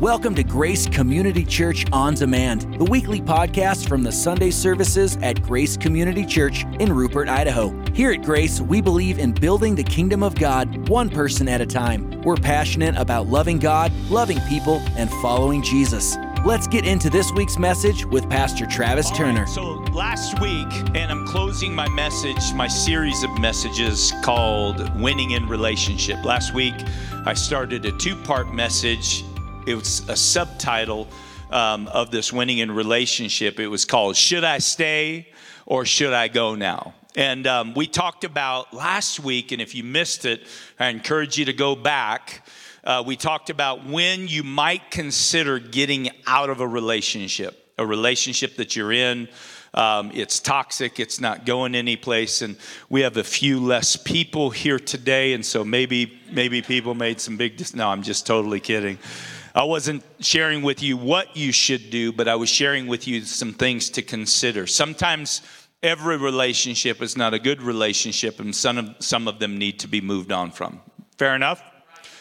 Welcome to Grace Community Church On Demand, the weekly podcast from the Sunday services at Grace Community Church in Rupert, Idaho. Here at Grace, we believe in building the kingdom of God one person at a time. We're passionate about loving God, loving people, and following Jesus. Let's get into this week's message with Pastor Travis All Turner. right, so last week, and I'm closing my message, my series of messages called Winning in Relationship. Last week, I started a two part message. It was a subtitle um, of this Winning in Relationship. It was called Should I Stay or Should I Go Now? And um, we talked about last week, and if you missed it, I encourage you to go back. Uh, we talked about when you might consider getting out of a relationship, a relationship that you're in. Um, it's toxic, it's not going anyplace, and we have a few less people here today, and so maybe maybe people made some big. Dis- no, I'm just totally kidding. I wasn't sharing with you what you should do, but I was sharing with you some things to consider. Sometimes every relationship is not a good relationship, and some of, some of them need to be moved on from. Fair enough?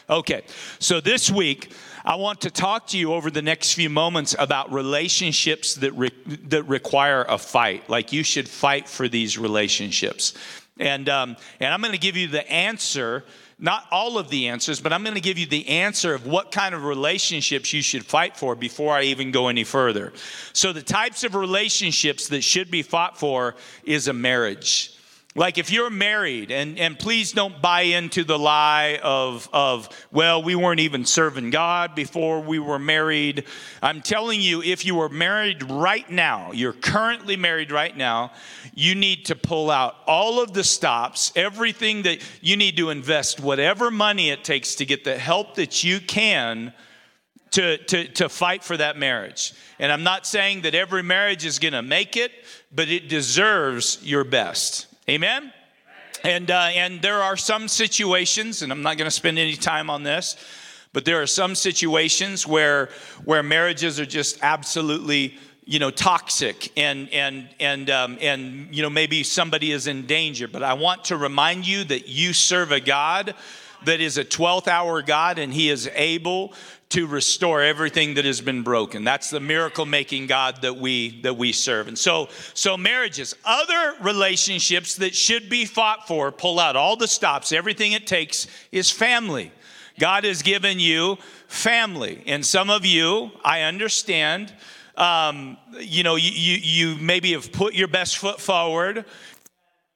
Okay, so this week I want to talk to you over the next few moments about relationships that, re- that require a fight. Like you should fight for these relationships. And, um, and I'm going to give you the answer, not all of the answers, but I'm going to give you the answer of what kind of relationships you should fight for before I even go any further. So, the types of relationships that should be fought for is a marriage. Like if you're married, and, and please don't buy into the lie of, of, well, we weren't even serving God before we were married. I'm telling you, if you are married right now, you're currently married right now, you need to pull out all of the stops, everything that you need to invest, whatever money it takes to get the help that you can to, to, to fight for that marriage. And I'm not saying that every marriage is going to make it, but it deserves your best. Amen? And, uh, and there are some situations, and I'm not going to spend any time on this, but there are some situations where, where marriages are just absolutely you know toxic and and and um, and you know maybe somebody is in danger but i want to remind you that you serve a god that is a 12th hour god and he is able to restore everything that has been broken. That's the miracle making god that we that we serve. And so so marriages other relationships that should be fought for pull out all the stops everything it takes is family. God has given you family. And some of you i understand um, you know you, you you maybe have put your best foot forward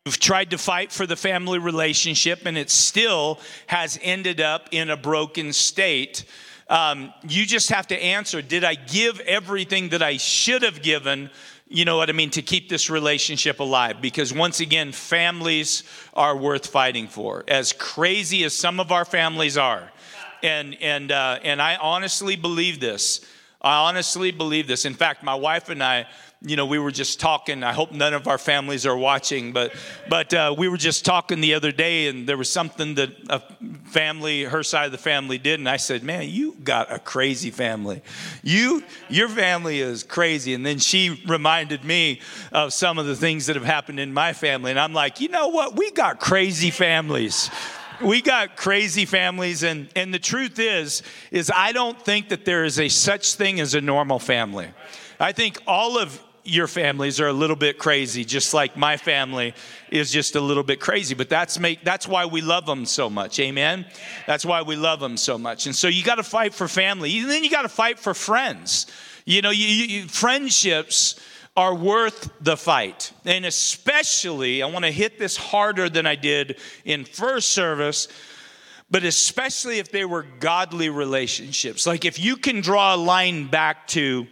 You've tried to fight for the family relationship and it still has ended up in a broken state. Um, you just have to answer Did I give everything that I should have given? You know what I mean? To keep this relationship alive. Because once again, families are worth fighting for. As crazy as some of our families are. And, and, uh, and I honestly believe this. I honestly believe this. In fact, my wife and I, you know, we were just talking. I hope none of our families are watching, but but uh, we were just talking the other day, and there was something that a family, her side of the family, did, and I said, "Man, you got a crazy family. You, your family is crazy." And then she reminded me of some of the things that have happened in my family, and I'm like, you know what? We got crazy families we got crazy families and and the truth is is i don't think that there is a such thing as a normal family i think all of your families are a little bit crazy just like my family is just a little bit crazy. But that's make that's why we love them so much. Amen? That's why we love them so much. And so you got to fight for family. And then you got to fight for friends. You know you, you, friendships are worth the fight. And especially, I want to hit this harder than I did in first service, but especially if they were godly relationships. Like if you can draw a line back to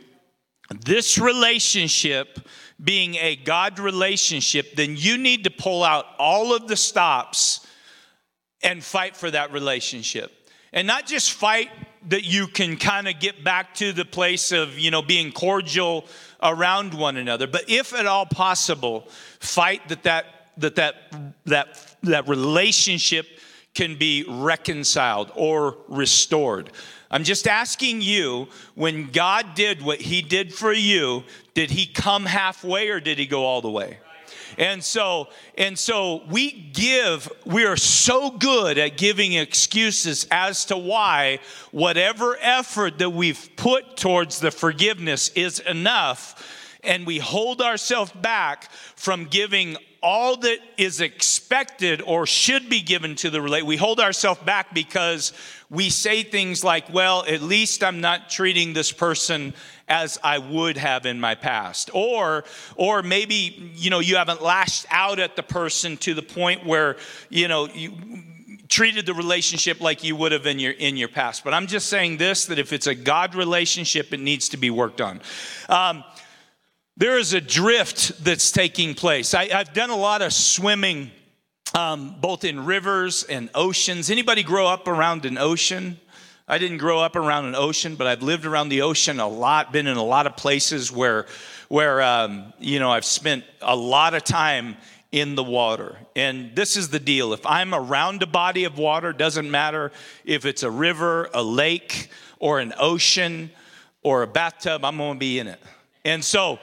this relationship being a God relationship, then you need to pull out all of the stops and fight for that relationship. And not just fight that you can kind of get back to the place of, you know, being cordial around one another, but if at all possible, fight that that that that that, that relationship can be reconciled or restored. I'm just asking you when God did what he did for you, did he come halfway or did he go all the way? And so, and so we give, we are so good at giving excuses as to why whatever effort that we've put towards the forgiveness is enough. And we hold ourselves back from giving all that is expected or should be given to the relate. We hold ourselves back because we say things like, well, at least I'm not treating this person as I would have in my past. Or, or maybe, you know, you haven't lashed out at the person to the point where, you know, you treated the relationship like you would have in your in your past. But I'm just saying this that if it's a God relationship, it needs to be worked on. Um, there is a drift that's taking place. I, I've done a lot of swimming, um, both in rivers and oceans. Anybody grow up around an ocean? I didn't grow up around an ocean, but I've lived around the ocean a lot. Been in a lot of places where, where um, you know, I've spent a lot of time in the water. And this is the deal: if I'm around a body of water, doesn't matter if it's a river, a lake, or an ocean, or a bathtub, I'm to be in it. And so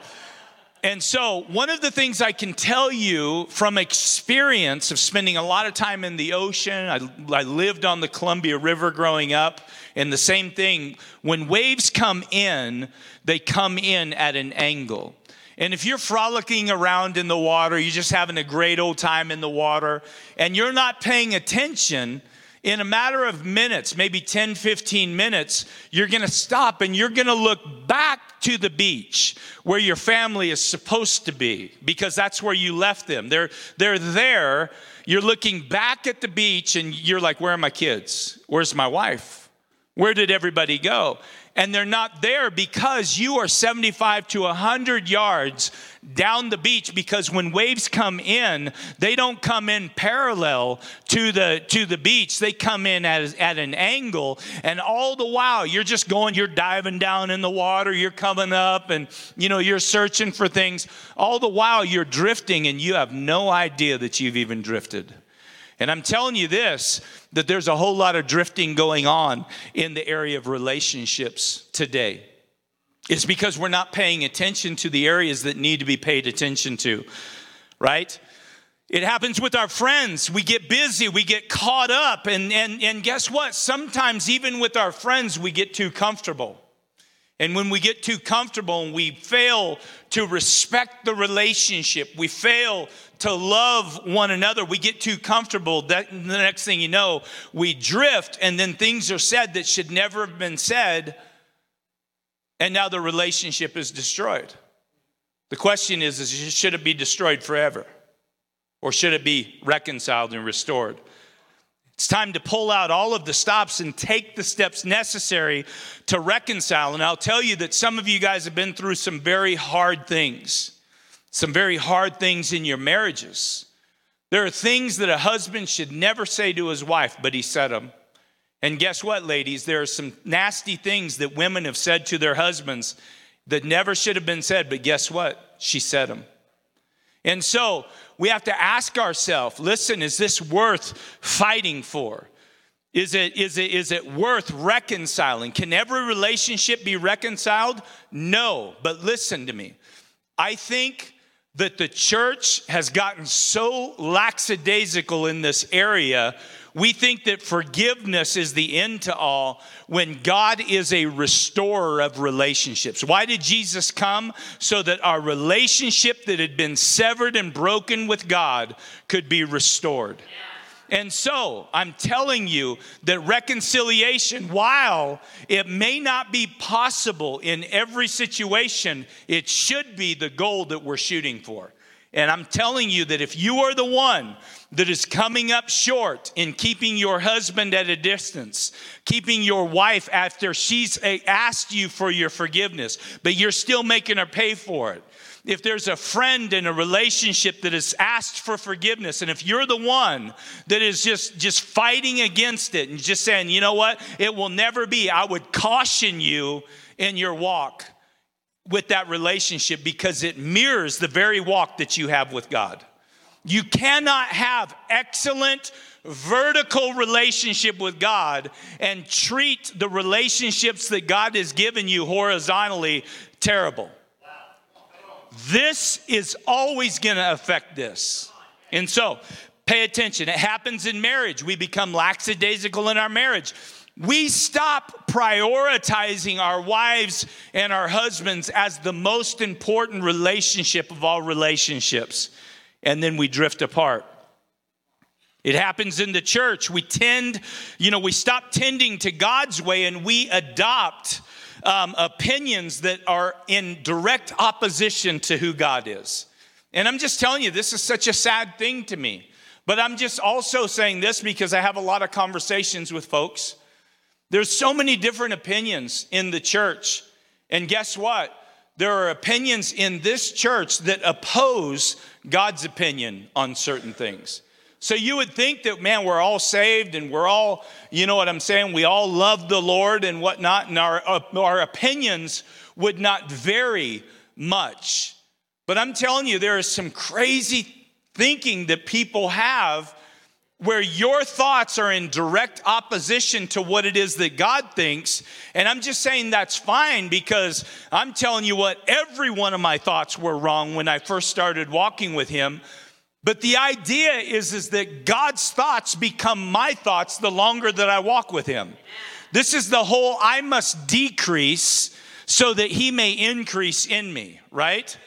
and so, one of the things I can tell you from experience of spending a lot of time in the ocean, I, I, lived on the Columbia River growing up, and the same thing, when waves come in, they come in at an angle. And if you're frolicking around in the water, you're just having a great old time in the water, and you're not paying attention, in a matter of minutes, maybe 10, 15 minutes, you're gonna stop and you're gonna look back to the beach where your family is supposed to be because that's where you left them. They're, they're there. You're looking back at the beach and you're like, Where are my kids? Where's my wife? Where did everybody go? and they're not there because you are 75 to 100 yards down the beach because when waves come in they don't come in parallel to the to the beach. They come in at, at an angle. And all the while you're just going you're diving down in the water you're coming up and you know you're searching for things. All the while you're drifting and you have no idea that you've even drifted. And I'm telling you this that there's a whole lot of drifting going on in the area of relationships today. It's because we're not paying attention to the areas that need to be paid attention to, right? It happens with our friends. We get busy, we get caught up, and, and, and guess what? Sometimes, even with our friends, we get too comfortable. And when we get too comfortable and we fail to respect the relationship, we fail to love one another, we get too comfortable. That, the next thing you know, we drift, and then things are said that should never have been said, and now the relationship is destroyed. The question is, is should it be destroyed forever? Or should it be reconciled and restored? It's time to pull out all of the stops and take the steps necessary to reconcile. And I'll tell you that some of you guys have been through some very hard things, some very hard things in your marriages. There are things that a husband should never say to his wife, but he said them. And guess what, ladies? There are some nasty things that women have said to their husbands that never should have been said, but guess what? She said them. And so we have to ask ourselves listen, is this worth fighting for? Is it, is, it, is it worth reconciling? Can every relationship be reconciled? No, but listen to me. I think that the church has gotten so lackadaisical in this area we think that forgiveness is the end to all when God is a restorer of relationships. Why did Jesus come? So that our relationship that had been severed and broken with God could be restored. And so I'm telling you that reconciliation, while it may not be possible in every situation, it should be the goal that we're shooting for. And I'm telling you that if you are the one that is coming up short in keeping your husband at a distance, keeping your wife after she's eh, asked you for your forgiveness, but you're still making her pay for it. If there's a friend in a relationship that has asked for forgiveness, and if you're the one that is just, just fighting against it and just saying, you know what, it will never be, I would caution you in your walk with that relationship because it mirrors the very walk that you have with God. You cannot have excellent vertical relationship with God and treat the relationships that God has given you horizontally terrible. This is always going to affect this. And so, pay attention. It happens in marriage. We become lackadaisical in our marriage. We stop prioritizing our wives and our husbands as the most important relationship of all relationships, and then we drift apart. It happens in the church. We tend, you know, we stop tending to God's way and we adopt um, opinions that are in direct opposition to who God is. And I'm just telling you, this is such a sad thing to me. But I'm just also saying this because I have a lot of conversations with folks. There's so many different opinions in the church. And guess what? There are opinions in this church that oppose God's opinion on certain things. So you would think that, man, we're all saved and we're all, you know what I'm saying? We all love the Lord and whatnot, and our, uh, our opinions would not vary much. But I'm telling you, there is some crazy thinking that people have where your thoughts are in direct opposition to what it is that God thinks. And I'm just saying that's fine because I'm telling you what, every one of my thoughts were wrong when I first started walking with Him. But the idea is, is that God's thoughts become my thoughts the longer that I walk with Him. This is the whole I must decrease so that He may increase in me, right?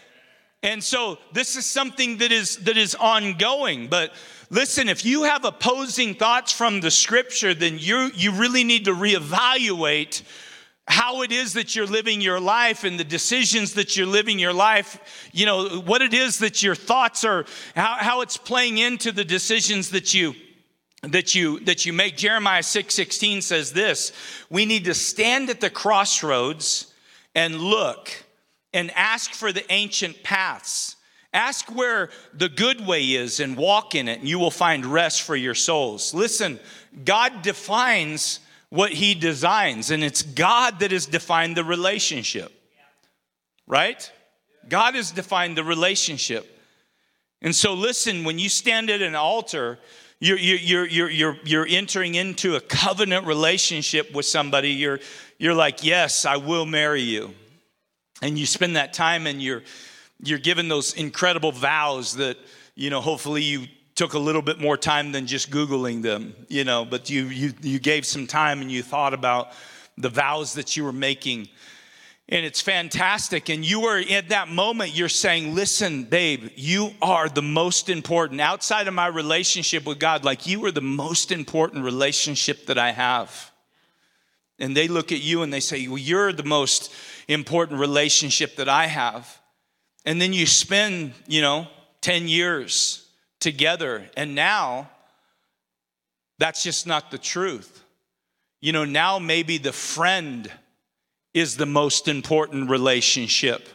And so this is something that is that is ongoing. But listen, if you have opposing thoughts from the scripture, then you you really need to reevaluate how it is that you're living your life and the decisions that you're living your life, you know, what it is that your thoughts are, how, how it's playing into the decisions that you that you that you make. Jeremiah 6 16 says this we need to stand at the crossroads and look and ask for the ancient paths ask where the good way is and walk in it and you will find rest for your souls listen god defines what he designs, and it's God that has defined the relationship. Right? God has defined the relationship. And so, listen, when you stand at an altar, you're, you're, you're, you're, you're entering into a covenant relationship with somebody. You're, you're like, Yes, I will marry you. And you spend that time and you're, you're given those incredible vows that, you know, hopefully you took a little bit more time than just Googling them, you know, but you, you, you gave some time and you thought about the vows that you were making. And it's fantastic. And you were at that moment, you're saying, listen, babe, you are the most important. Outside of my relationship with God, like you are the most important relationship that I have. And they look at you and they say, well, you're the most important relationship that I have. And then you spend, you know, 10 years together. And now, that's just not the truth. You know, now maybe the friend is the most important relationship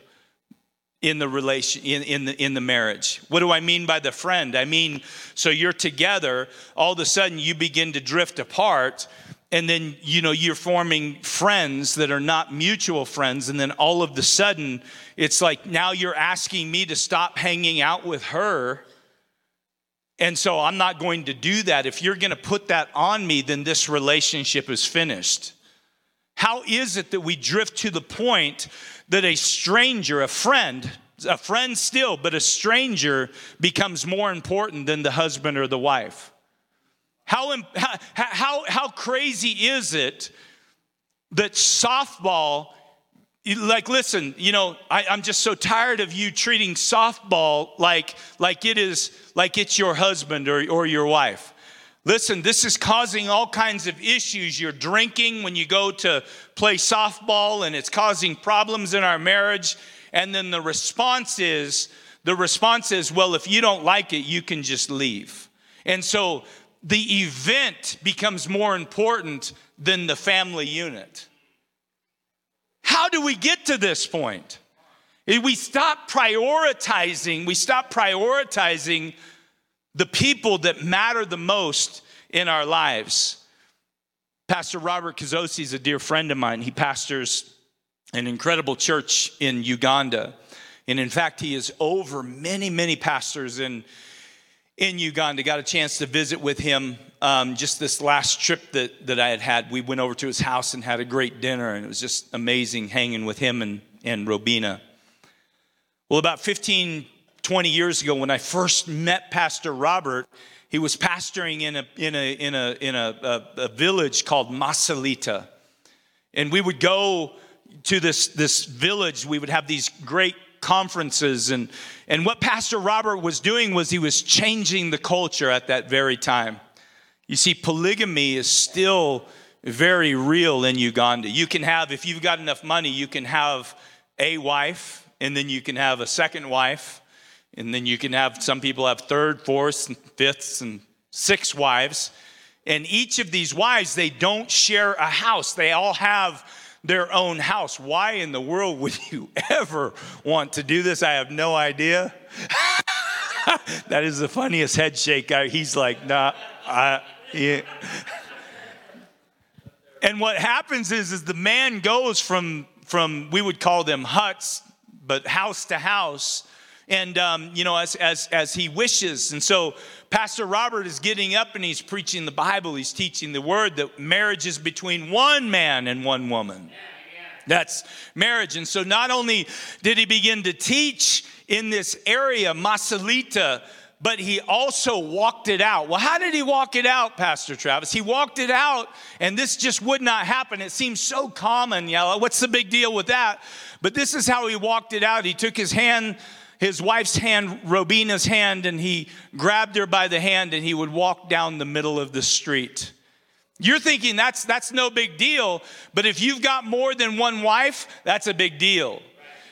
in the relation in, in the in the marriage what do i mean by the friend i mean so you're together all of a sudden you begin to drift apart and then you know you're forming friends that are not mutual friends and then all of the sudden it's like now you're asking me to stop hanging out with her and so I'm not going to do that. If you're going to put that on me, then this relationship is finished. How is it that we drift to the point that a stranger, a friend, a friend still, but a stranger becomes more important than the husband or the wife? How, how, how, how crazy is it that softball like listen you know I, i'm just so tired of you treating softball like like it is like it's your husband or, or your wife. Listen this is causing all kinds of issues. You're drinking when you go to play softball and it's causing problems in our marriage. And then the response is the response is well if you don't like it you can just leave. And so the event becomes more important than the family unit how do we get to this point? We stop prioritizing, we stop prioritizing the people that matter the most in our lives. Pastor Robert Kazosi is a dear friend of mine. He pastors an incredible church in Uganda. And in fact, he is over many, many pastors in, in Uganda. Got a chance to visit with him um, just this last trip that, that I had had, we went over to his house and had a great dinner, and it was just amazing hanging with him and, and Robina. Well, about 15, 20 years ago, when I first met Pastor Robert, he was pastoring in a, in a, in a, in a, a, a village called Masulita. And we would go to this, this village, we would have these great conferences. And, and what Pastor Robert was doing was he was changing the culture at that very time. You see, polygamy is still very real in Uganda. You can have, if you've got enough money, you can have a wife, and then you can have a second wife, and then you can have, some people have third, fourths, and fifths, and six wives. And each of these wives, they don't share a house. They all have their own house. Why in the world would you ever want to do this? I have no idea. that is the funniest head shake. He's like, nah, I, yeah. And what happens is, is the man goes from, from we would call them huts, but house to house, and um, you know, as, as, as he wishes. And so Pastor Robert is getting up and he's preaching the Bible, he's teaching the word that marriage is between one man and one woman. That's marriage. And so not only did he begin to teach in this area, Masulita, but he also walked it out. Well, how did he walk it out, Pastor Travis? He walked it out, and this just would not happen. It seems so common. Yeah, what's the big deal with that? But this is how he walked it out. He took his hand, his wife's hand, Robina's hand, and he grabbed her by the hand, and he would walk down the middle of the street. You're thinking that's that's no big deal, but if you've got more than one wife, that's a big deal.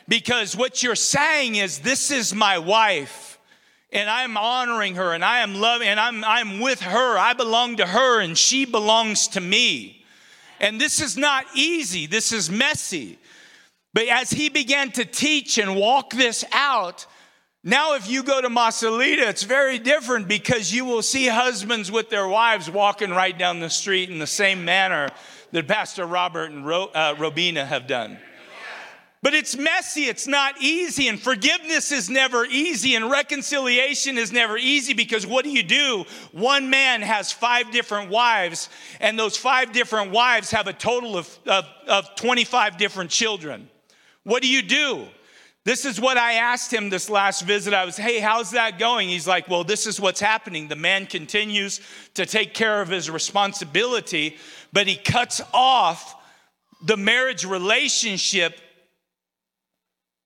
Because what you're saying is this is my wife and I'm honoring her and I am loving and I'm, I'm with her. I belong to her and she belongs to me. And this is not easy, this is messy. But as he began to teach and walk this out, now if you go to Masulita, it's very different because you will see husbands with their wives walking right down the street in the same manner that Pastor Robert and Ro, uh, Robina have done. But it's messy, it's not easy, and forgiveness is never easy, and reconciliation is never easy because what do you do? One man has five different wives, and those five different wives have a total of, of, of 25 different children. What do you do? This is what I asked him this last visit. I was, hey, how's that going? He's like, well, this is what's happening. The man continues to take care of his responsibility, but he cuts off the marriage relationship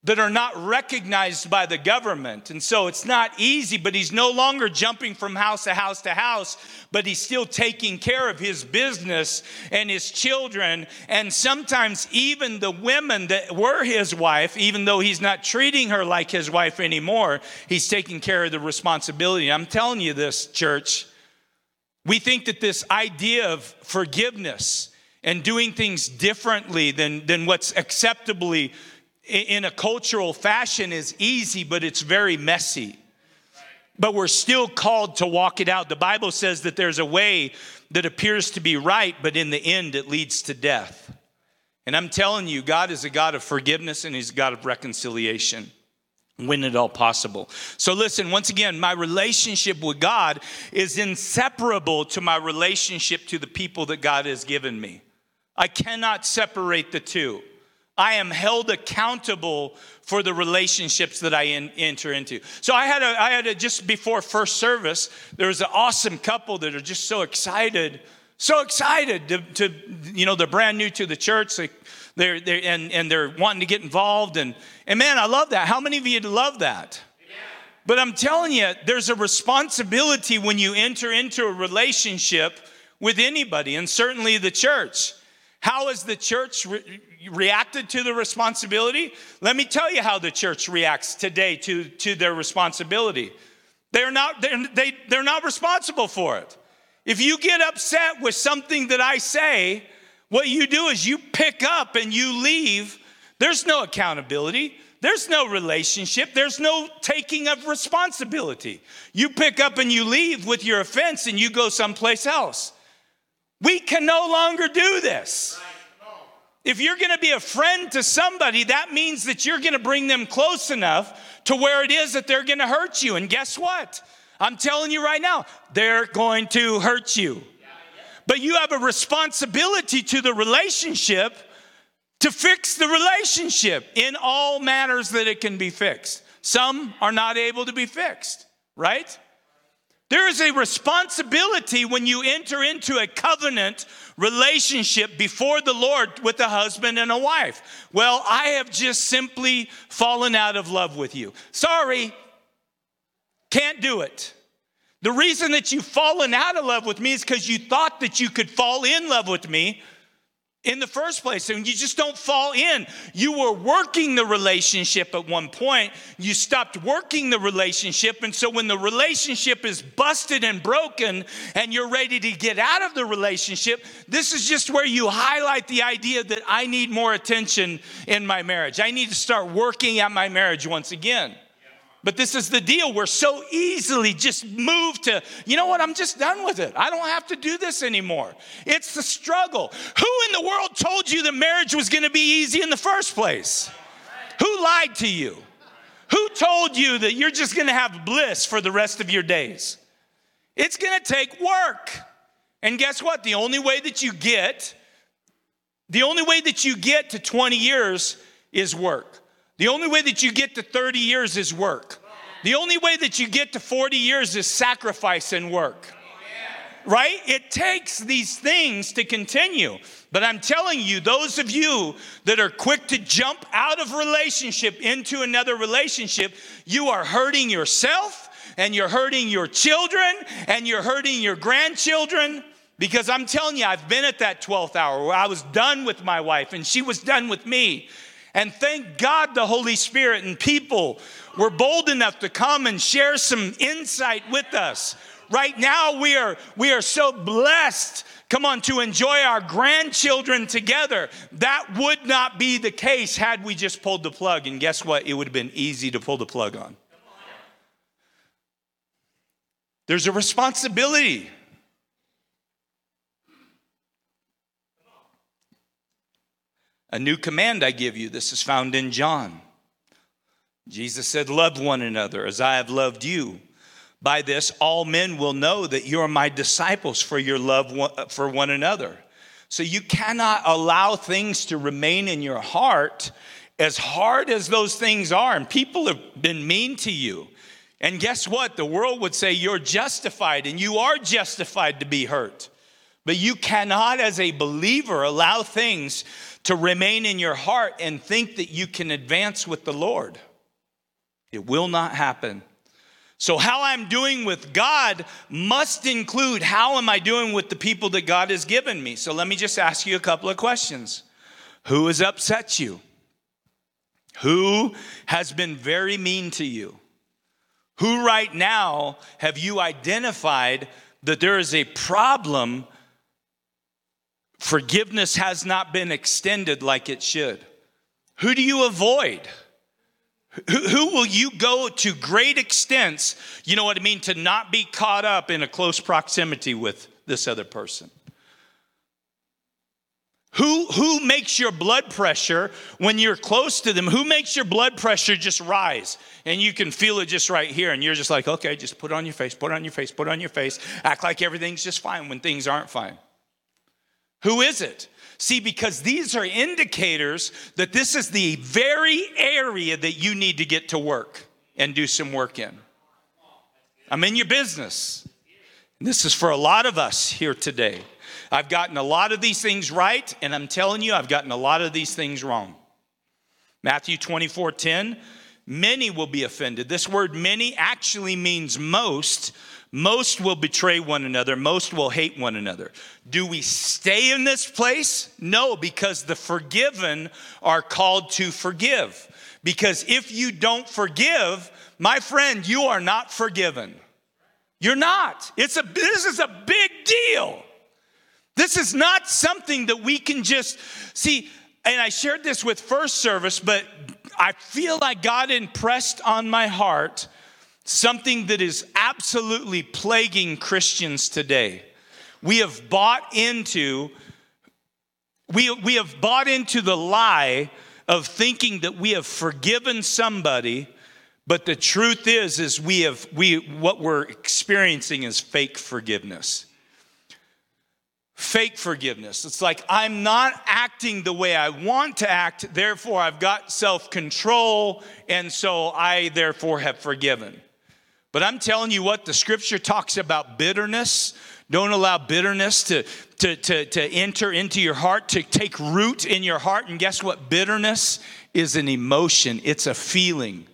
that are not recognized by the government. And so it's not easy, but he's no longer jumping from house to house to house, but he's still taking care of his business and his children. And sometimes even the women that were his wife, even though he's not treating her like his wife anymore, he's taking care of the responsibility. I'm telling you this, church. We think that this idea of forgiveness and doing things differently than, than what's acceptably in a cultural fashion is easy, but it's very messy. But we're still called to walk it out. The Bible says that there's a way that appears to be right, but in the end it leads to death. And I'm telling you, God is a God of forgiveness and He's a God of reconciliation when at all possible. So, listen, once again, my relationship with God is inseparable to my relationship to the people that God has given me. I cannot separate the two. I am held accountable for the relationships that I in, enter into. So I had a, I had a, just before first service, there was an awesome couple that are just so excited, so excited to, to you know, they're brand new to the church. They, they're, they're, and, and they're wanting to get involved. And, and man, I love that. How many of you love that? But I'm telling you, there's a responsibility when you enter into a relationship with anybody, and certainly the church. How is the church re- reacted to the responsibility? Let me tell you how the church reacts today to, to their responsibility. They're not, they're, they, they're not responsible for it. If you get upset with something that I say, what you do is you pick up and you leave. There's no accountability. There's no relationship. There's no taking of responsibility. You pick up and you leave with your offense and you go someplace else. We can no longer do this. If you're gonna be a friend to somebody, that means that you're gonna bring them close enough to where it is that they're gonna hurt you. And guess what? I'm telling you right now, they're going to hurt you. But you have a responsibility to the relationship to fix the relationship in all manners that it can be fixed. some are not able to be fixed, right? There is a responsibility when you enter into a covenant relationship before the Lord with a husband and a wife. Well, I have just simply fallen out of love with you. Sorry, can't do it. The reason that you've fallen out of love with me is because you thought that you could fall in love with me in the first place and you just don't fall in. You were working the relationship at one point, you stopped working the relationship. And so when the relationship is busted and broken and you're ready to get out of the relationship, this is just where you highlight the idea that I need more attention in my marriage. I need to start working at my marriage once again. But this is the deal. We're so easily just moved to, you know what, I'm just done with it. I don't have to do this anymore. It's the struggle. Who in the world told you that marriage was going to be easy in the first place? Who lied to you? Who told you that you're just going to have bliss for the rest of your days? It's going to take work. And guess what? The only way that you get, the only way that you get to 20 years is work. The only way that you get to 30 years is work. The only way that you get to 40 years is sacrifice and work. Right? It takes these things to continue. But I'm telling you, those of you that are quick to jump out of relationship into another relationship, you are hurting yourself and you're hurting your children and you're hurting your grandchildren. Because I'm telling you, I've been at that 12th hour where I was done with my wife and she was done with me. And thank God the Holy Spirit and people were bold enough to come and share some insight with us. Right now, we are, we are so blessed, come on, to enjoy our grandchildren together. That would not be the case had we just pulled the plug. And guess what? It would have been easy to pull the plug on. There's a responsibility A new command I give you. This is found in John. Jesus said, Love one another as I have loved you. By this, all men will know that you are my disciples for your love for one another. So you cannot allow things to remain in your heart as hard as those things are. And people have been mean to you. And guess what? The world would say you're justified, and you are justified to be hurt. But you cannot, as a believer, allow things to remain in your heart and think that you can advance with the Lord. It will not happen. So, how I'm doing with God must include how am I doing with the people that God has given me. So, let me just ask you a couple of questions Who has upset you? Who has been very mean to you? Who right now have you identified that there is a problem Forgiveness has not been extended like it should. Who do you avoid? Who, will you go to great extents, you know what I mean, to not be caught up in a close proximity with this other person? Who, who makes your blood pressure when you're close to them? Who makes your blood pressure just rise? And you can feel it just right here, and you're just like, okay, just put it on your face, put it on your face, put it on your face, act like everything's just fine when things aren't fine. Who is it? See, because these are indicators that this is the very area that you need to get to work and do some work in. I'm in your business. And this is for a lot of us here today. I've gotten a lot of these things right, and I'm telling you, I've gotten a lot of these things wrong. Matthew 24 10, many will be offended. This word many actually means most most will betray one another, most will hate one another. Do we stay in this place? No, because the forgiven are called to forgive. Because if you don't forgive, my friend, you are not forgiven. You're not. It's a this is a big deal. This is not something that we can just see and I shared this with first service, but I feel like God impressed on my heart something that is absolutely plaguing Christians today. We have bought into we, we have bought into the lie of thinking that we have forgiven somebody but the truth is is we have we what we're experiencing is fake forgiveness fake forgiveness. It's like I'm not acting the way I want to act, therefore I've got self control, and so I therefore have forgiven. But I'm telling you what, the scripture talks about bitterness. Don't allow bitterness to, to, to, to enter into your heart, to take root in your heart. And guess what? Bitterness is an emotion, it's a feeling.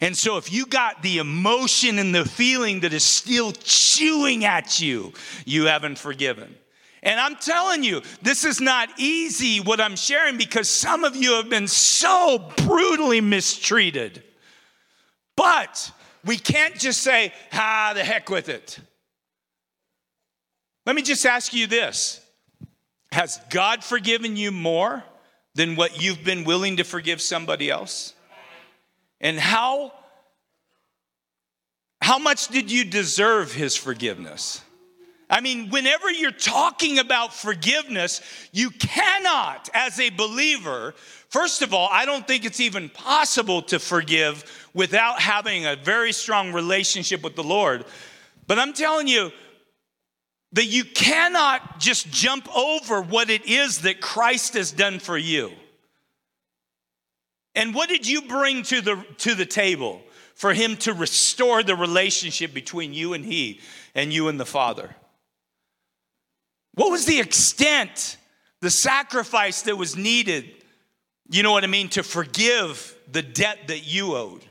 And so, if you got the emotion and the feeling that is still chewing at you, you haven't forgiven. And I'm telling you, this is not easy what I'm sharing because some of you have been so brutally mistreated. But we can't just say, ah, the heck with it. Let me just ask you this Has God forgiven you more than what you've been willing to forgive somebody else? And how, how much did you deserve his forgiveness? I mean, whenever you're talking about forgiveness, you cannot, as a believer, first of all, I don't think it's even possible to forgive without having a very strong relationship with the Lord. But I'm telling you that you cannot just jump over what it is that Christ has done for you. And what did you bring to the, to the table for him to restore the relationship between you and he and you and the Father? What was the extent, the sacrifice that was needed, you know what I mean, to forgive the debt that you owed?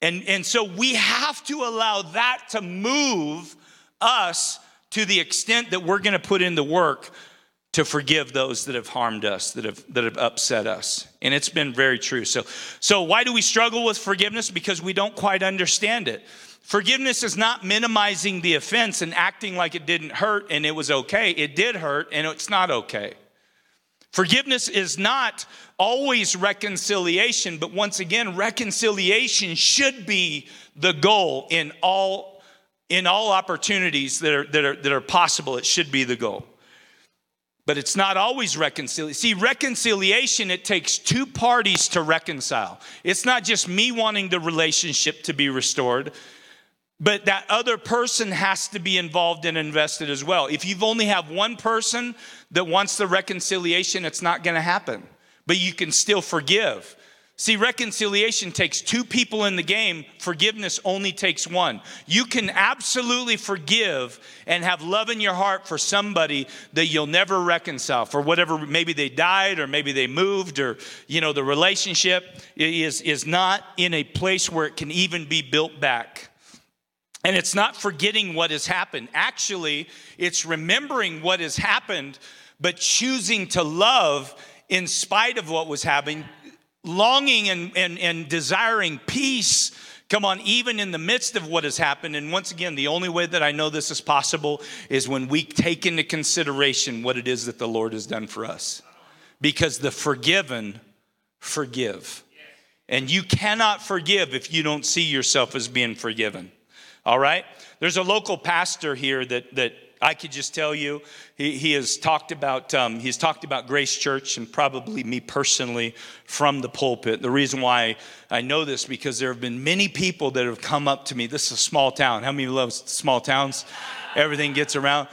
And, and so we have to allow that to move us to the extent that we're going to put in the work to forgive those that have harmed us, that have, that have upset us. And it's been very true. So, so, why do we struggle with forgiveness? Because we don't quite understand it. Forgiveness is not minimizing the offense and acting like it didn't hurt and it was okay. It did hurt and it's not okay. Forgiveness is not always reconciliation, but once again, reconciliation should be the goal in all, in all opportunities that are, that, are, that are possible. It should be the goal. But it's not always reconciliation. See, reconciliation, it takes two parties to reconcile. It's not just me wanting the relationship to be restored, but that other person has to be involved and invested as well. If you've only have one person that wants the reconciliation, it's not going to happen. But you can still forgive. See, reconciliation takes two people in the game, forgiveness only takes one. You can absolutely forgive and have love in your heart for somebody that you'll never reconcile for whatever maybe they died or maybe they moved or you know the relationship is is not in a place where it can even be built back. And it's not forgetting what has happened. Actually, it's remembering what has happened, but choosing to love in spite of what was happening, longing and, and, and desiring peace. Come on, even in the midst of what has happened. And once again, the only way that I know this is possible is when we take into consideration what it is that the Lord has done for us. Because the forgiven forgive. And you cannot forgive if you don't see yourself as being forgiven. All right? There's a local pastor here that, that I could just tell you, he, he has talked about um, he's talked about Grace Church and probably me personally from the pulpit. The reason why I know this because there have been many people that have come up to me. This is a small town. How many of you love small towns? Everything gets around.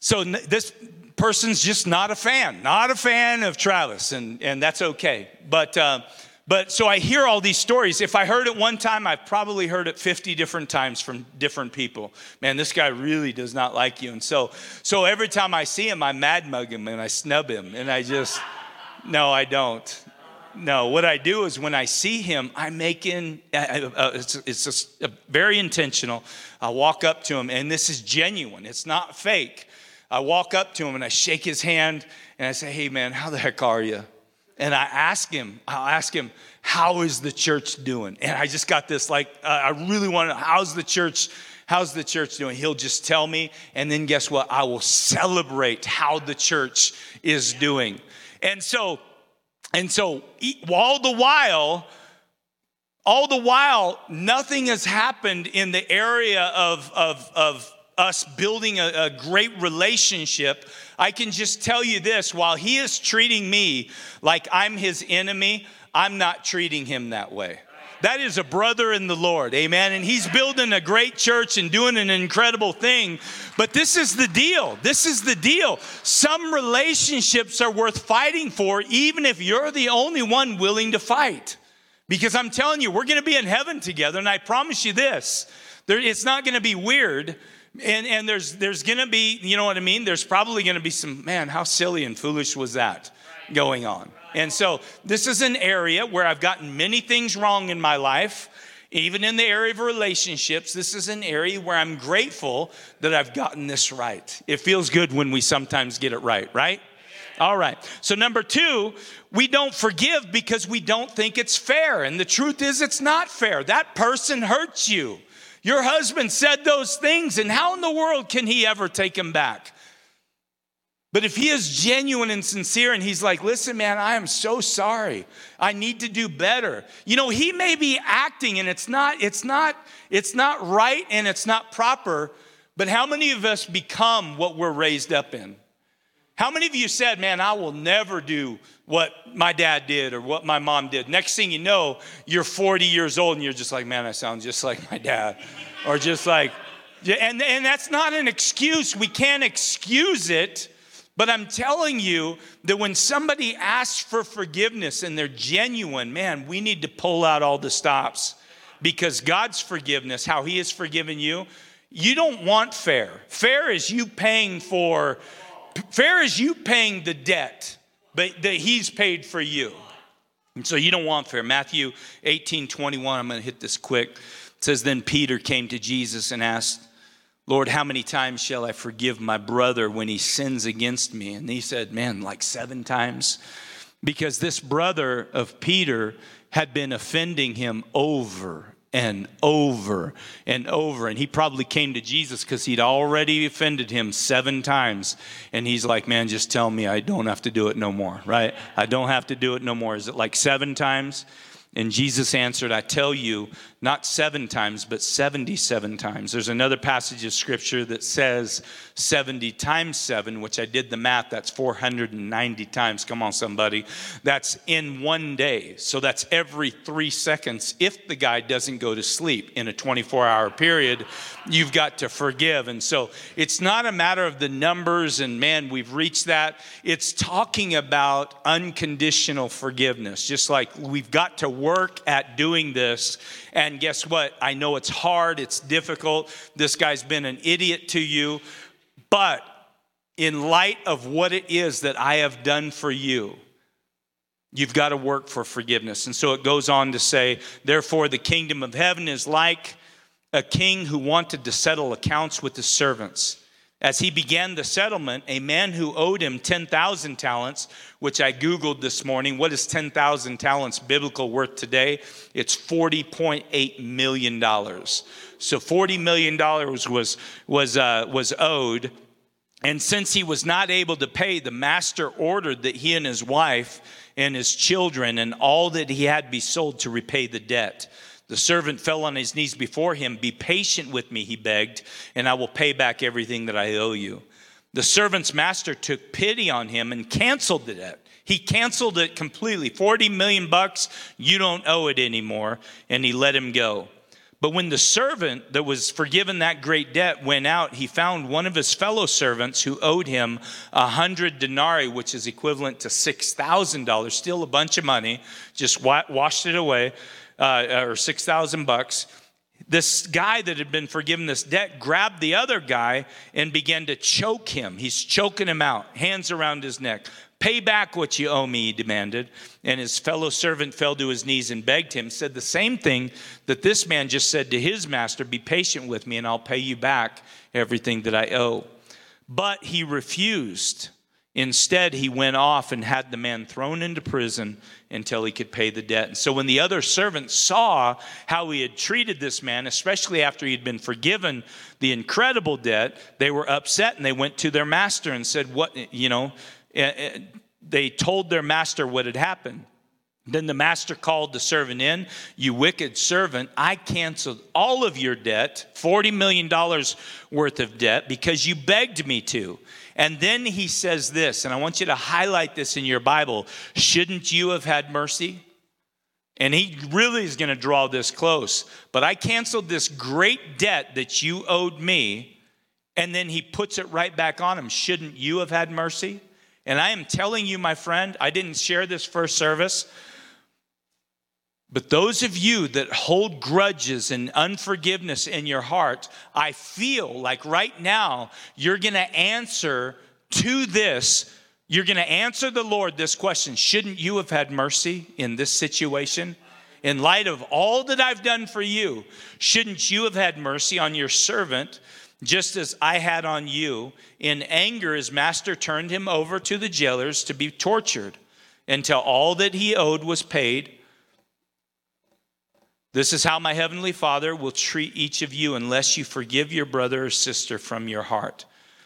So this person's just not a fan, not a fan of Travis, and and that's okay. But. Uh, but so I hear all these stories. If I heard it one time, I've probably heard it 50 different times from different people. Man, this guy really does not like you. And so, so every time I see him, I mad mug him and I snub him. And I just, no, I don't. No, what I do is when I see him, I make in, uh, it's, it's just very intentional. I walk up to him, and this is genuine, it's not fake. I walk up to him and I shake his hand and I say, Hey, man, how the heck are you? And I ask him, I'll ask him, how is the church doing? And I just got this like, uh, I really want to, how's the church? How's the church doing? He'll just tell me, and then guess what? I will celebrate how the church is doing. And so, and so, all the while, all the while, nothing has happened in the area of, of, of us building a, a, great relationship, I can just tell you this while he is treating me like I'm his enemy, I'm not treating him that way. That is a brother in the Lord. Amen. And he's building a great church and doing an incredible thing. But this is the deal. This is the deal. Some relationships are worth fighting for, even if you're the only one willing to fight. Because I'm telling you, we're going to be in heaven together. And I promise you this there, it's not going to be weird. And, and there's, there's going to be, you know what I mean? There's probably going to be some, man, how silly and foolish was that going on? And so this is an area where I've gotten many things wrong in my life. Even in the area of relationships, this is an area where I'm grateful that I've gotten this right. It feels good when we sometimes get it right, right? All right. So, number two, we don't forgive because we don't think it's fair. And the truth is, it's not fair. That person hurts you. Your husband said those things, and how in the world can he ever take them back? But if he is genuine and sincere and he's like, listen, man, I am so sorry. I need to do better. You know, he may be acting and it's not, it's not, it's not right and it's not proper, but how many of us become what we're raised up in? How many of you said, man, I will never do what my dad did or what my mom did? Next thing you know, you're 40 years old and you're just like, man, I sound just like my dad. Or just like, and, and that's not an excuse. We can't excuse it but I'm telling you that when somebody asks for forgiveness and they're genuine, man, we need to pull out all the stops because God's forgiveness, how He has forgiven you, you don't want fair. Fair is you paying for, fair is you paying the debt, but that He's paid for you. And so you don't want fair. Matthew 18 21, I'm going to hit this quick. It says, Then Peter came to Jesus and asked, Lord, how many times shall I forgive my brother when he sins against me? And he said, Man, like seven times. Because this brother of Peter had been offending him over and over and over. And he probably came to Jesus because he'd already offended him seven times. And he's like, Man, just tell me I don't have to do it no more, right? I don't have to do it no more. Is it like seven times? And Jesus answered, I tell you, not seven times, but 77 times. There's another passage of scripture that says 70 times seven, which I did the math, that's 490 times. Come on, somebody. That's in one day. So that's every three seconds. If the guy doesn't go to sleep in a 24 hour period, you've got to forgive. And so it's not a matter of the numbers and man, we've reached that. It's talking about unconditional forgiveness, just like we've got to work at doing this and guess what? I know it's hard, it's difficult. This guy's been an idiot to you. But in light of what it is that I have done for you, you've got to work for forgiveness. And so it goes on to say, therefore, the kingdom of heaven is like a king who wanted to settle accounts with his servants. As he began the settlement, a man who owed him 10,000 talents, which I Googled this morning, what is 10,000 talents biblical worth today? It's $40.8 million. So $40 million was, was, uh, was owed. And since he was not able to pay, the master ordered that he and his wife and his children and all that he had be sold to repay the debt. The servant fell on his knees before him. Be patient with me, he begged, and I will pay back everything that I owe you. The servant's master took pity on him and canceled the debt. He canceled it completely. 40 million bucks, you don't owe it anymore, and he let him go. But when the servant that was forgiven that great debt went out, he found one of his fellow servants who owed him a hundred denarii, which is equivalent to $6,000, still a bunch of money, just washed it away uh, or 6,000 bucks. This guy that had been forgiven this debt grabbed the other guy and began to choke him. He's choking him out, hands around his neck. Pay back what you owe me, he demanded. And his fellow servant fell to his knees and begged him, said the same thing that this man just said to his master Be patient with me, and I'll pay you back everything that I owe. But he refused. Instead, he went off and had the man thrown into prison until he could pay the debt. And so, when the other servants saw how he had treated this man, especially after he had been forgiven the incredible debt, they were upset and they went to their master and said, What, you know, eh, eh, they told their master what had happened. Then the master called the servant in. You wicked servant, I canceled all of your debt, $40 million worth of debt, because you begged me to. And then he says this, and I want you to highlight this in your Bible Shouldn't you have had mercy? And he really is going to draw this close. But I canceled this great debt that you owed me. And then he puts it right back on him. Shouldn't you have had mercy? And I am telling you, my friend, I didn't share this first service. But those of you that hold grudges and unforgiveness in your heart, I feel like right now you're going to answer to this. You're going to answer the Lord this question Shouldn't you have had mercy in this situation? In light of all that I've done for you, shouldn't you have had mercy on your servant just as I had on you? In anger, his master turned him over to the jailers to be tortured until all that he owed was paid. This is how my heavenly Father will treat each of you unless you forgive your brother or sister from your heart.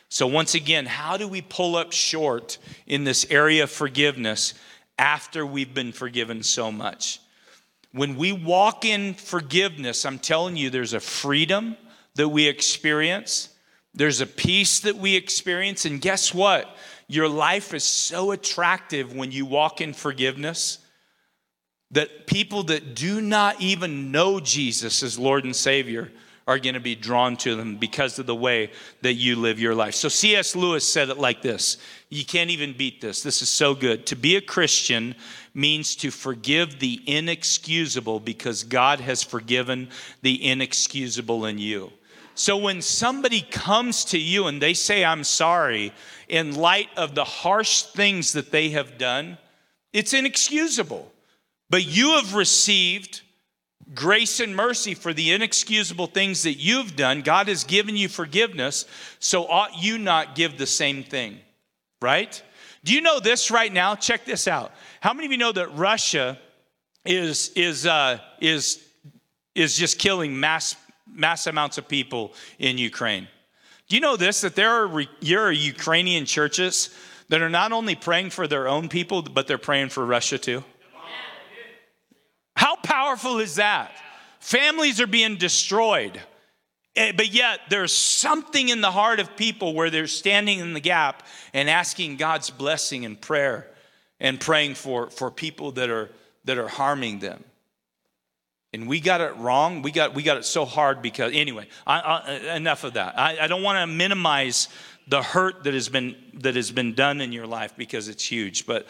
So, once again, how do we pull up short in this area of forgiveness after we've been forgiven so much? When we walk in forgiveness, I'm telling you, there's a freedom that we experience, there's a peace that we experience. And guess what? Your life is so attractive when you walk in forgiveness that people that do not even know Jesus as Lord and Savior are going to be drawn to them because of the way that you live your life. So C.S. Lewis said it like this You can't even beat this. This is so good. To be a Christian means to forgive the inexcusable because God has forgiven the inexcusable in you. So when somebody comes to you and they say, I'm sorry, in light of the harsh things that they have done, it's inexcusable. But you have received grace and mercy for the inexcusable things that you've done. God has given you forgiveness, so ought you not give the same thing, right? Do you know this right now? Check this out. How many of you know that Russia is is uh, is is just killing mass mass amounts of people in Ukraine? Do you know this? That there are there are Ukrainian churches that are not only praying for their own people, but they're praying for Russia too. Powerful is that? Families are being destroyed. Eh, but yet, there's something in the heart of people where they're standing in the gap and asking God's blessing and prayer and praying for, for people that are, that are harming them. And we got it wrong. We got, we got it so hard because, anyway, I, I, enough of that. I, I don't want to minimize the hurt that has, been, that has been done in your life because it's huge. But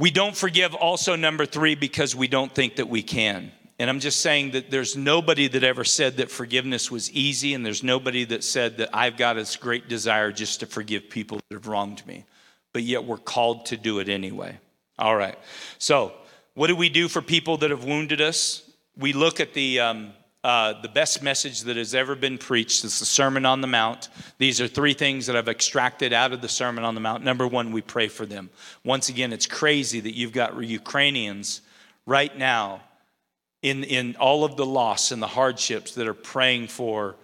we don't forgive also, number three, because we don't think that we can. And I'm just saying that there's nobody that ever said that forgiveness was easy, and there's nobody that said that I've got this great desire just to forgive people that have wronged me. But yet we're called to do it anyway. All right. So, what do we do for people that have wounded us? We look at the um, uh, the best message that has ever been preached is the Sermon on the Mount. These are three things that I've extracted out of the Sermon on the Mount. Number one, we pray for them. Once again, it's crazy that you've got Ukrainians right now in, in all of the loss and the hardships that are praying for,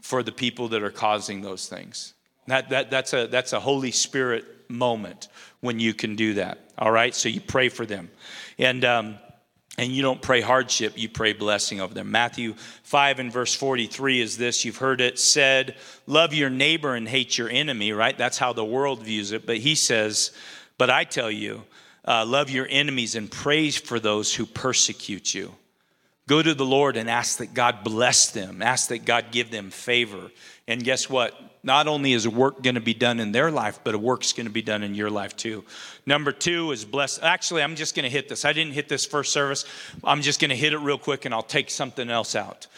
for the people that are causing those things. That, that, that's, a, that's a Holy Spirit moment when you can do that. All right? So you pray for them. And um, and you don't pray hardship, you pray blessing over them. Matthew 5 and verse 43 is this you've heard it said, Love your neighbor and hate your enemy, right? That's how the world views it. But he says, But I tell you, uh, love your enemies and pray for those who persecute you. Go to the Lord and ask that God bless them, ask that God give them favor. And guess what? Not only is work going to be done in their life, but a work's going to be done in your life too. Number two is bless. Actually, I'm just going to hit this. I didn't hit this first service. I'm just going to hit it real quick and I'll take something else out.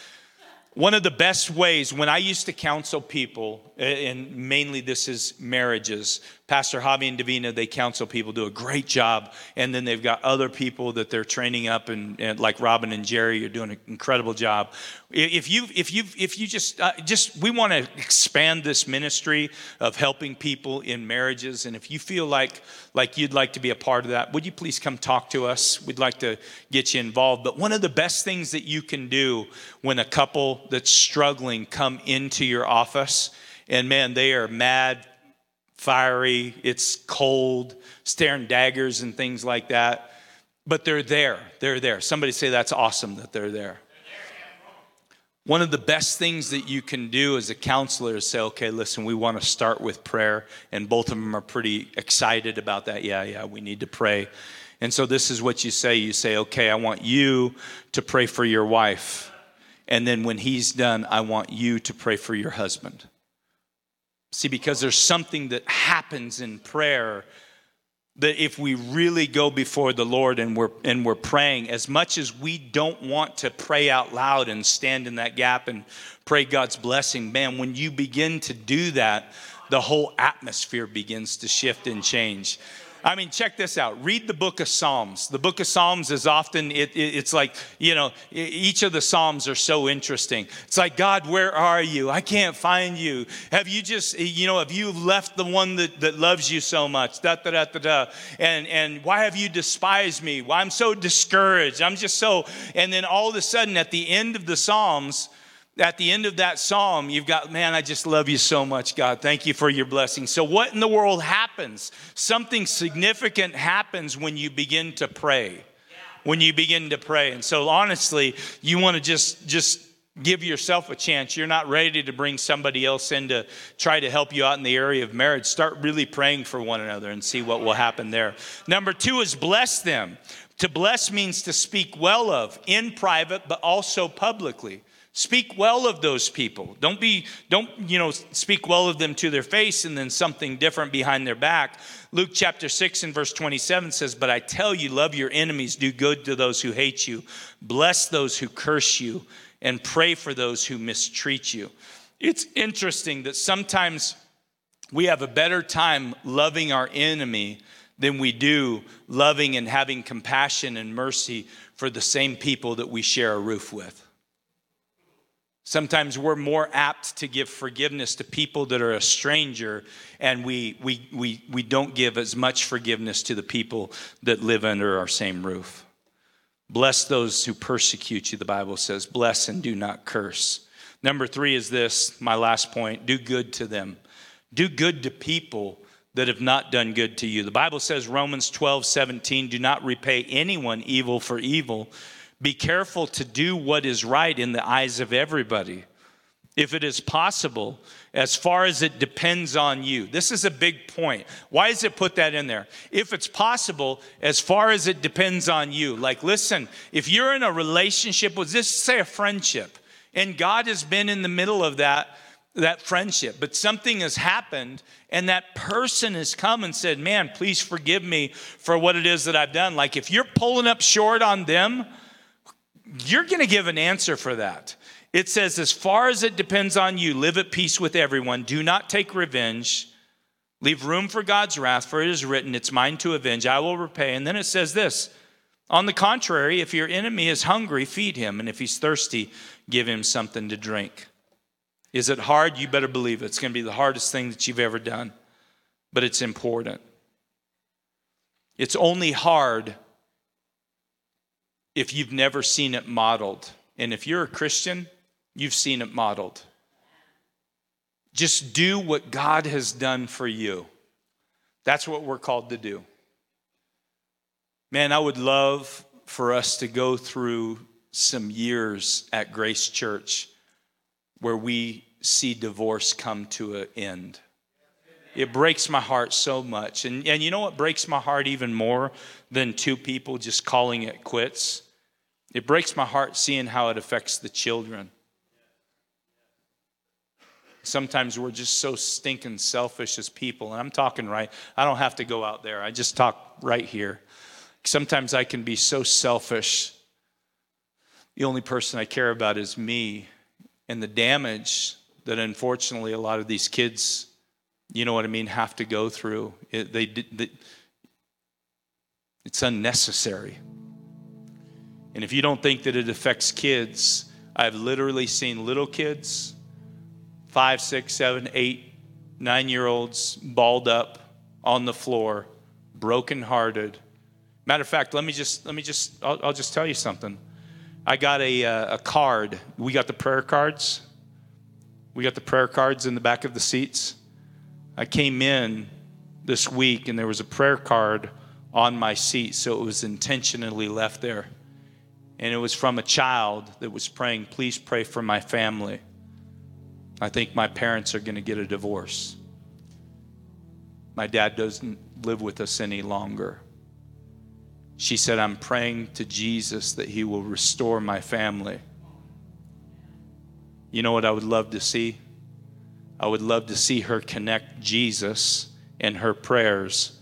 One of the best ways when I used to counsel people, and mainly this is marriages, Pastor Javi and Davina, they counsel people, do a great job. And then they've got other people that they're training up, and, and like Robin and Jerry, you're doing an incredible job. If you if you if you just uh, just we want to expand this ministry of helping people in marriages, and if you feel like like you'd like to be a part of that, would you please come talk to us? We'd like to get you involved. But one of the best things that you can do when a couple that's struggling come into your office, and man, they are mad, fiery, it's cold, staring daggers and things like that. But they're there. They're there. Somebody say that's awesome that they're there. One of the best things that you can do as a counselor is say, okay, listen, we want to start with prayer. And both of them are pretty excited about that. Yeah, yeah, we need to pray. And so this is what you say you say, okay, I want you to pray for your wife. And then when he's done, I want you to pray for your husband. See, because there's something that happens in prayer that if we really go before the Lord and we're and we're praying, as much as we don't want to pray out loud and stand in that gap and pray God's blessing, man, when you begin to do that, the whole atmosphere begins to shift and change. I mean, check this out. Read the book of Psalms. The book of Psalms is often, it, it, it's like, you know, each of the Psalms are so interesting. It's like, God, where are you? I can't find you. Have you just, you know, have you left the one that, that loves you so much? Da, da, da, da, da. And, and why have you despised me? Why I'm so discouraged. I'm just so, and then all of a sudden at the end of the Psalms, at the end of that psalm, you've got, man, I just love you so much, God. Thank you for your blessing. So, what in the world happens? Something significant happens when you begin to pray. When you begin to pray. And so, honestly, you want to just, just, give yourself a chance. You're not ready to bring somebody else in to try to help you out in the area of marriage. Start really praying for one another and see what will happen there. Number two is bless them. To bless means to speak well of in private, but also publicly. Speak well of those people. Don't be, don't, you know, speak well of them to their face and then something different behind their back. Luke chapter 6 and verse 27 says, But I tell you, love your enemies, do good to those who hate you, bless those who curse you, and pray for those who mistreat you. It's interesting that sometimes we have a better time loving our enemy than we do loving and having compassion and mercy for the same people that we share a roof with. Sometimes we're more apt to give forgiveness to people that are a stranger, and we, we, we, we don't give as much forgiveness to the people that live under our same roof. Bless those who persecute you, the Bible says. Bless and do not curse. Number three is this, my last point do good to them. Do good to people that have not done good to you. The Bible says, Romans 12, 17, do not repay anyone evil for evil be careful to do what is right in the eyes of everybody. If it is possible, as far as it depends on you. This is a big point. Why does it put that in there? If it's possible, as far as it depends on you. Like, listen, if you're in a relationship with this, say a friendship, and God has been in the middle of that, that friendship, but something has happened, and that person has come and said, Man, please forgive me for what it is that I've done. Like, if you're pulling up short on them, you're going to give an answer for that. It says, as far as it depends on you, live at peace with everyone. Do not take revenge. Leave room for God's wrath, for it is written, It's mine to avenge. I will repay. And then it says this On the contrary, if your enemy is hungry, feed him. And if he's thirsty, give him something to drink. Is it hard? You better believe it. It's going to be the hardest thing that you've ever done, but it's important. It's only hard if you've never seen it modeled. And if you're a Christian, you've seen it modeled. Just do what God has done for you. That's what we're called to do. Man, I would love for us to go through some years at Grace Church where we see divorce come to an end. It breaks my heart so much. And, and you know what breaks my heart even more than two people just calling it quits? It breaks my heart seeing how it affects the children. Sometimes we're just so stinking selfish as people. And I'm talking right, I don't have to go out there, I just talk right here. Sometimes I can be so selfish. The only person I care about is me and the damage that unfortunately a lot of these kids, you know what I mean, have to go through. It, they, they, it's unnecessary. And if you don't think that it affects kids, I've literally seen little kids, five, six, seven, eight, nine year olds, balled up on the floor, brokenhearted. Matter of fact, let me just, let me just, I'll, I'll just tell you something. I got a, uh, a card. We got the prayer cards. We got the prayer cards in the back of the seats. I came in this week and there was a prayer card on my seat, so it was intentionally left there and it was from a child that was praying, Please pray for my family. I think my parents are going to get a divorce. My dad doesn't live with us any longer. She said, I'm praying to Jesus that he will restore my family. You know what I would love to see? I would love to see her connect Jesus and her prayers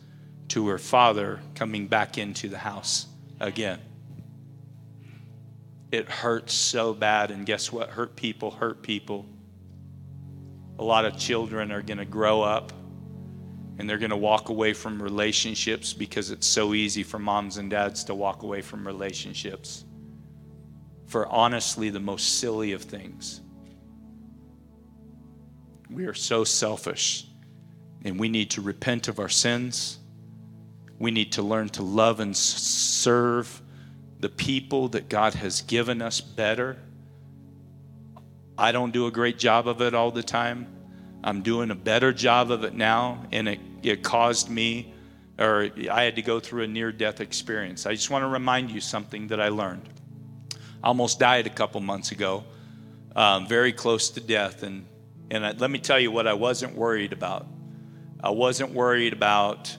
to her father coming back into the house again. It hurts so bad, and guess what? Hurt people hurt people. A lot of children are going to grow up and they're going to walk away from relationships because it's so easy for moms and dads to walk away from relationships for honestly the most silly of things. We are so selfish, and we need to repent of our sins. We need to learn to love and serve the people that God has given us better. I don't do a great job of it all the time. I'm doing a better job of it now, and it, it caused me, or I had to go through a near death experience. I just want to remind you something that I learned. I almost died a couple months ago, um, very close to death. And, and I, let me tell you what I wasn't worried about. I wasn't worried about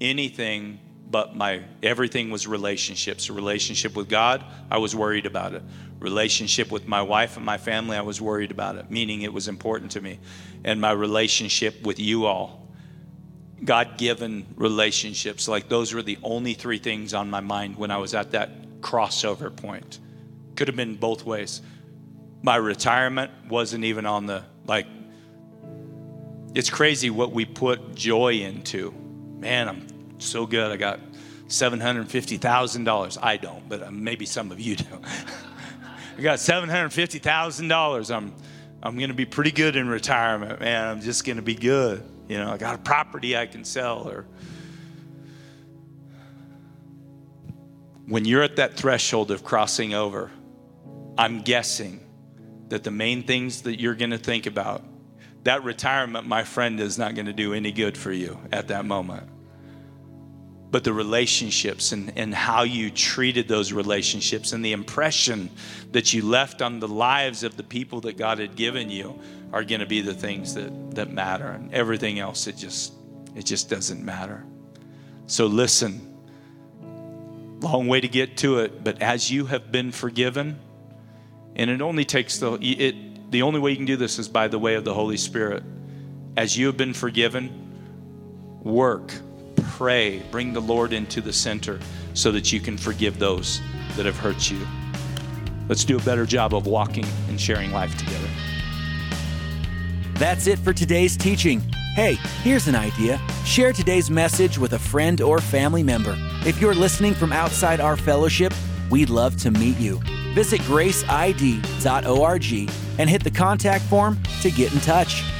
anything but my everything was relationships relationship with god i was worried about it relationship with my wife and my family, I was worried about it, meaning it was important to me. And my relationship with you all, God given relationships, like those were the only three things on my mind when I was at that crossover point. Could have been both ways. My retirement wasn't even on the, like, it's crazy what we put joy into. Man, I'm so good. I got $750,000. I don't, but uh, maybe some of you do. I got $750,000. I'm, I'm going to be pretty good in retirement, man. I'm just going to be good. You know, I got a property I can sell or when you're at that threshold of crossing over, I'm guessing that the main things that you're going to think about, that retirement, my friend, is not going to do any good for you at that moment but the relationships and, and how you treated those relationships and the impression that you left on the lives of the people that God had given you are going to be the things that, that matter. And everything else, it just, it just doesn't matter. So listen, long way to get to it, but as you have been forgiven, and it only takes the, it, the only way you can do this is by the way of the Holy Spirit. As you have been forgiven, work pray, bring the Lord into the center so that you can forgive those that have hurt you. Let's do a better job of walking and sharing life together. That's it for today's teaching. Hey, here's an idea. Share today's message with a friend or family member. If you're listening from outside our fellowship, we'd love to meet you. Visit graceid.org and hit the contact form to get in touch.